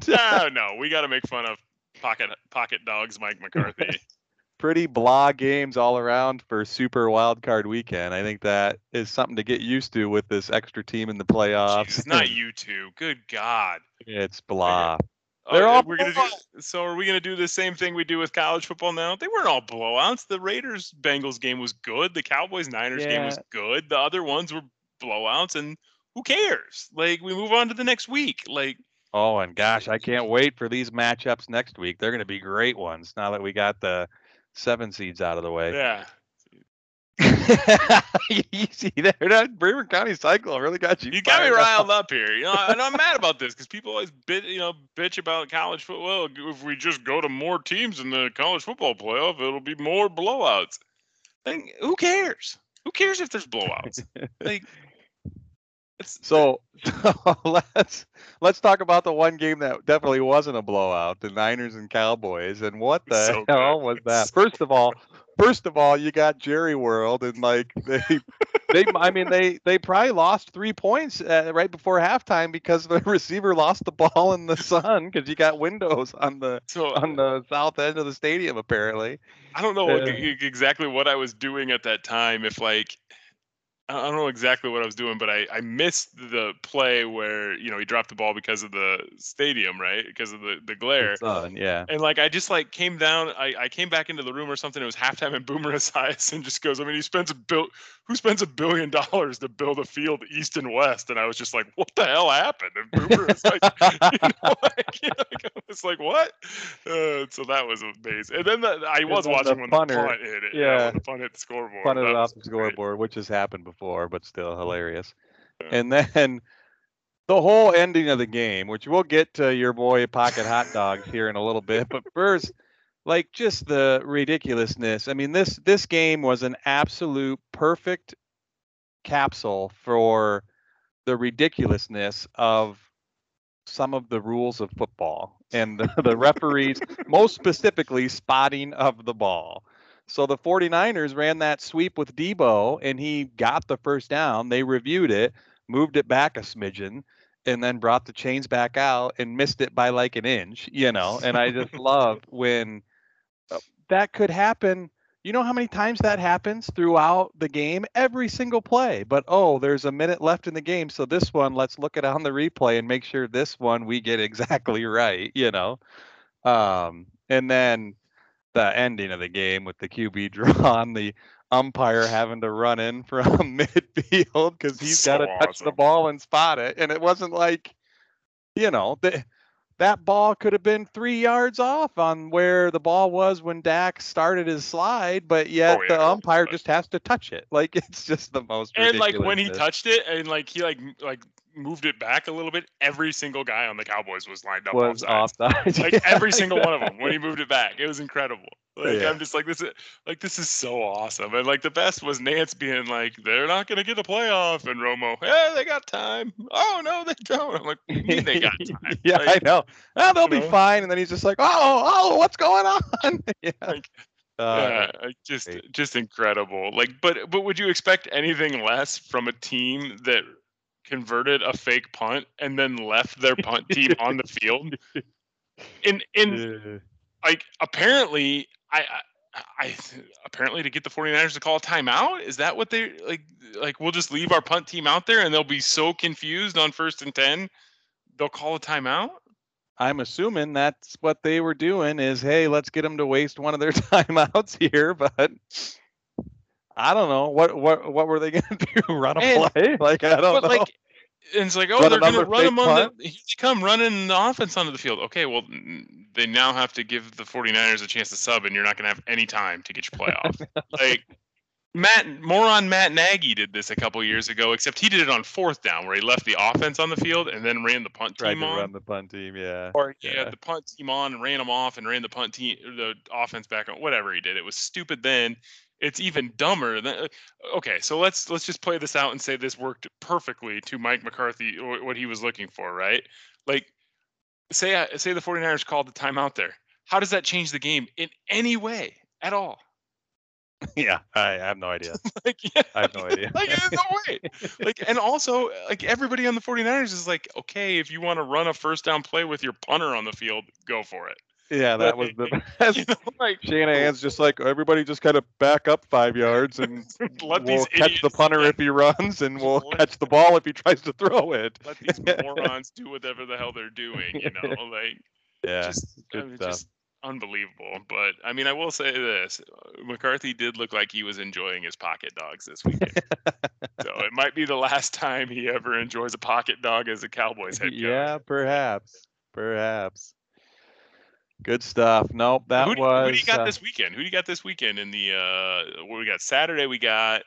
no, no, we got to make fun of pocket pocket dogs, Mike McCarthy. pretty blah games all around for Super Wild Card Weekend. I think that is something to get used to with this extra team in the playoffs. Jesus, not you two. Good God. It's blah. Oh, They're all we're gonna do, so are we gonna do the same thing we do with college football now? They weren't all blowouts. The Raiders Bengals game was good. The Cowboys Niners game was good. The other ones were blowouts, and who cares? Like we move on to the next week. Like Oh, and gosh, I can't wait for these matchups next week. They're going to be great ones now that we got the seven seeds out of the way. yeah, you see there, that Bremer County Cyclone really got you. You got me fired up. riled up here. You know, and I'm mad about this because people always bit, you know, bitch about college football. Well, if we just go to more teams in the college football playoff, it'll be more blowouts. Like, who cares? Who cares if there's blowouts? like, So, let's let's talk about the one game that definitely wasn't a blowout, the Niners and Cowboys. And what the So hell good. was that? so First of all, first of all, you got Jerry World and like they they I mean they they probably lost 3 points uh, right before halftime because the receiver lost the ball in the sun cuz you got windows on the so on the south end of the stadium apparently. I don't know Uh, exactly what I was doing at that time. If like, I don't know exactly what I was doing, but I, I missed the play where you know he dropped the ball because of the stadium, right? Because of the the glare. Sun, yeah. And like I just like came down, I, I came back into the room or something. It was halftime, and Boomer Esiason just goes, I mean, he spends a bill. Who spends a billion dollars to build a field east and west? And I was just like, what the hell happened? And Boomer was like, you know, like, you know, like, I was like, what? Uh, so that was amazing. And then the, I was the watching when punter- the punt hit it. Yeah, the punt hit the scoreboard. punted it off the great. scoreboard, which has happened before, but still hilarious. Yeah. And then the whole ending of the game, which we'll get to your boy Pocket Hot Dogs here in a little bit, but first, like just the ridiculousness. I mean, this this game was an absolute perfect capsule for the ridiculousness of some of the rules of football and the, the referees most specifically spotting of the ball so the 49ers ran that sweep with Deebo and he got the first down. They reviewed it, moved it back a smidgen, and then brought the chains back out and missed it by like an inch, you know. And I just love when that could happen. You know how many times that happens throughout the game? Every single play. But oh, there's a minute left in the game. So this one, let's look at it on the replay and make sure this one we get exactly right, you know. Um, and then the ending of the game with the QB draw and the umpire having to run in from midfield because he's So got to touch the ball and spot it. And it wasn't like, you know, the, that ball could have been three yards off on where the ball was when Dak started his slide, but yet Oh, yeah, the umpire just has to touch it. Like it's just the most and like when he touched it and like he like like moved it back a little bit, every single guy on the Cowboys was lined up was offside. Like Yeah, every single one of them when he moved it back, it was incredible. Like Yeah. I'm just like this is like this is so awesome. And like the best was Nance being like, they're not gonna get a playoff, and Romo, hey, they got time. Oh no, they don't. I'm like, what do you mean they got time? yeah, Like, I know. Oh, they'll be know? fine. And then he's just like, oh, oh, what's going on? yeah. Like, Uh, yeah, just just incredible. Like, but but would you expect anything less from a team that converted a fake punt and then left their punt team on the field? In in uh, like apparently I, I I apparently to get the 49ers to call a timeout is that what they like like we'll just leave our punt team out there and they'll be so confused on first and 10 they'll call a timeout I'm assuming that's what they were doing is, hey, let's get them to waste one of their timeouts here, but I don't know. What what what were they gonna do? Run a And- play? Like I don't but know. like and it's like oh Run they're gonna run fake them on punt? the here they come running the offense onto the field okay well they now have to give the 49ers a chance to sub and you're not gonna have any time to get your play off like Matt moron Matt Nagy did this a couple years ago, except he did it on fourth down, where he left the offense on the field and then ran the punt Tried team to on. run the punt team, yeah. or he yeah. had the punt team on and ran them off and ran the punt team, the offense back on. Whatever he did, it was stupid. Then it's even dumber. Than, uh, okay, so let's let's just play this out and say this worked perfectly to Mike McCarthy, what he was looking for, right? Like, say I- say the 49ers called the timeout there. How does that change the game in any way at all? yeah, I have no idea. Like, yeah, I have no idea. like there's no way. Like, and also, like everybody on the 49ers is like, okay, if you want to run a first down play with your punter on the field, go for it. Yeah, that was the best. You know, like Shanahan's just like everybody just kind of back up five yards and let we'll catch the punter if he runs and we'll catch the ball if he tries to throw it. let these morons do whatever the hell they're doing. You know, like Yeah, just, I mean, just unbelievable. But I mean, I will say this: McCarthy did look like he was enjoying his pocket dogs this weekend. so it might be the last time he ever enjoys a pocket dog as a Cowboys head coach. yeah, perhaps, perhaps. Good stuff. Nope, that who, do, was. who do you got uh, this weekend? Who do you got this weekend in the uh what we got Saturday we got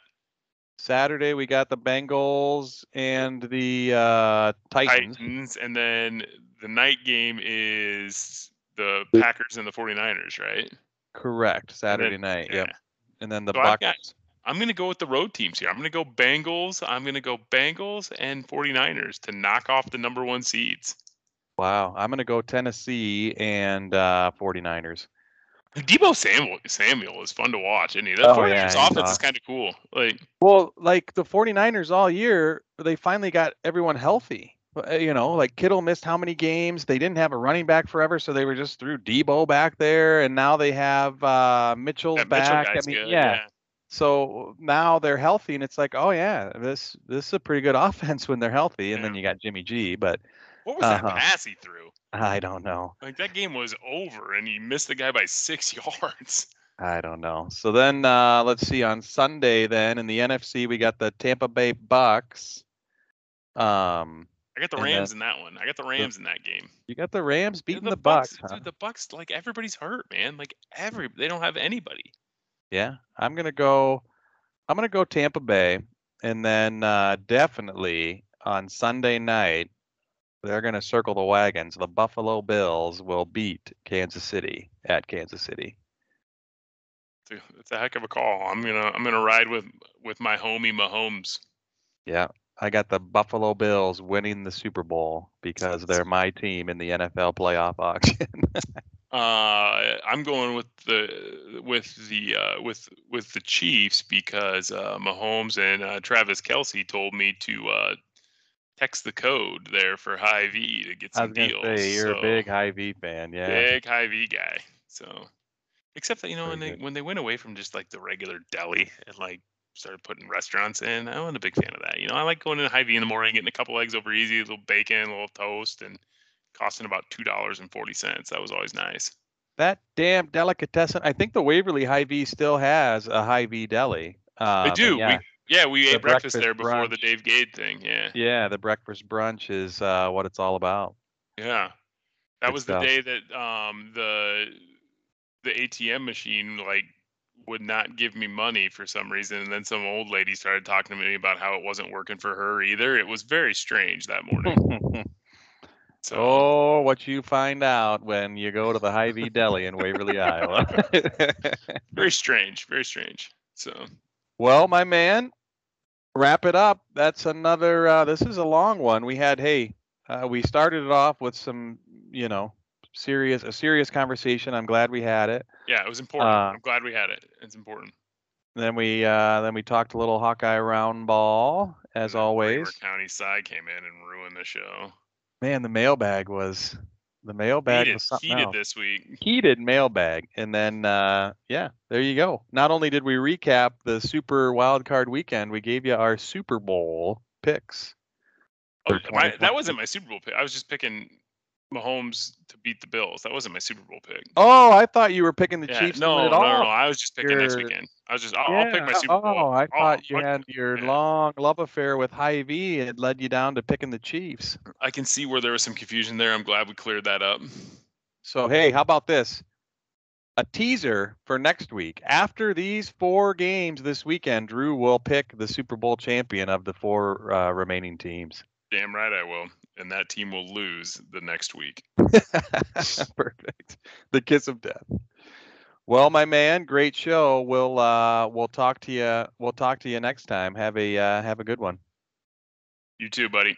Saturday we got the Bengals and the uh, Titans. Titans, and then the night game is the Packers and the 49ers, right? Correct. Saturday then- night. yeah. Yep. And then the So I've Bucks. got- I'm going to go with the road teams here. I'm going to go Bengals. I'm going to go Bengals and 49ers to knock off the number one seeds. Wow. I'm gonna go Tennessee and uh, 49ers. Deebo Samuel, Samuel is fun to watch, isn't he? The Oh, 49ers yeah, offense is kind of cool. Like, Well, like the 49ers all year, they finally got everyone healthy. Uh, You know, like Kittle missed how many games? They didn't have a running back forever, so they were just threw Deebo back there, and now they have uh, Mitchell's that Mitchell back. guy's I mean, good. yeah. So now they're healthy, and it's like, oh yeah, this this is a pretty good offense when they're healthy. And then you got Jimmy G, but What was that Uh-huh. pass he threw? I don't know. Like that game was over, and he missed the guy by six yards. I don't know. So then uh, let's see on Sunday then in the NFC we got the Tampa Bay Bucks. Um, I got the Rams in that one. I got the Rams in that game. you got the Rams Dude, beating the, Bucks. huh? dude. The Bucks, like everybody's hurt, man. Like every, they don't have anybody. Yeah, I'm gonna go. I'm gonna go Tampa Bay, and then uh, definitely on Sunday night they're gonna circle the wagons. The Buffalo Bills will beat Kansas City at Kansas City. Dude, It's a heck of a call. I'm gonna, I'm gonna ride with, with my homie Mahomes. Yeah, I got the Buffalo Bills winning the Super Bowl because they're my team in the NFL playoff auction. Uh, I'm going with the with the uh, with with the Chiefs because uh, Mahomes and uh, Travis Kelce told me to uh, text the code there for Hy-Vee to get some deals. say you're so- a big Hy-Vee fan, yeah. big Hy-Vee guy. So, except that you know when they good. when they went away from just like the regular deli and like started putting restaurants in, I wasn't a big fan of that. You know, I like going to Hy-Vee in the morning, getting a couple eggs over easy, a little bacon, a little toast, and costing about two dollars and forty cents. That was always nice. That damn delicatessen. I think the Waverly Hy-Vee still has a Hy-Vee deli. Uh, They do. Yeah, We yeah we The ate breakfast, breakfast there before the. Dave Gade thing. Yeah, yeah, the breakfast brunch is uh, what it's all about. yeah. That Good was stuff. the day that um the the ATM machine like would not give me money for some reason and then some old lady started talking to me about how it wasn't working for her either it was very strange that morning so oh, what you find out when you go to the Hy-Vee Deli in Waverly, Iowa. very strange very strange so well, my man, wrap it up. That's another. Uh, this is a long one. We had hey, uh, we started it off with some, you know, serious a serious conversation. I'm glad we had it. yeah it was important Uh, i'm glad we had it it's important Then we uh, then we talked a little Hawkeye round ball as always. County side came in and ruined the show Man, the mailbag was the mailbag heated, was something heated else. this week Heated mailbag, and then uh, yeah, there you go. Not only did we recap the Super Wild Card Weekend, we gave you our Super Bowl picks. Oh, my, that wasn't my Super Bowl pick. I was just picking Mahomes to beat the Bills. That wasn't my Super Bowl pick. Oh, I thought you were picking the yeah, Chiefs no, no, no, no. I was just picking next weekend. I was just, I'll, I'll pick my Yeah, Super Bowl. Oh, I I'll- thought you had your yeah. long love affair with Hy-Vee. It led you down to picking the Chiefs. I can see where there was some confusion there. I'm glad we cleared that up. So hey, how about this? A teaser for next week. After these four games this weekend, Drew will pick the Super Bowl champion of the four uh, remaining teams. Damn right I will. And that team will lose the next week. Perfect. The kiss of death. Well, my man, great show. We'll uh, we'll talk to you. We'll talk to you next time. Have a uh, have a good one. You too, buddy.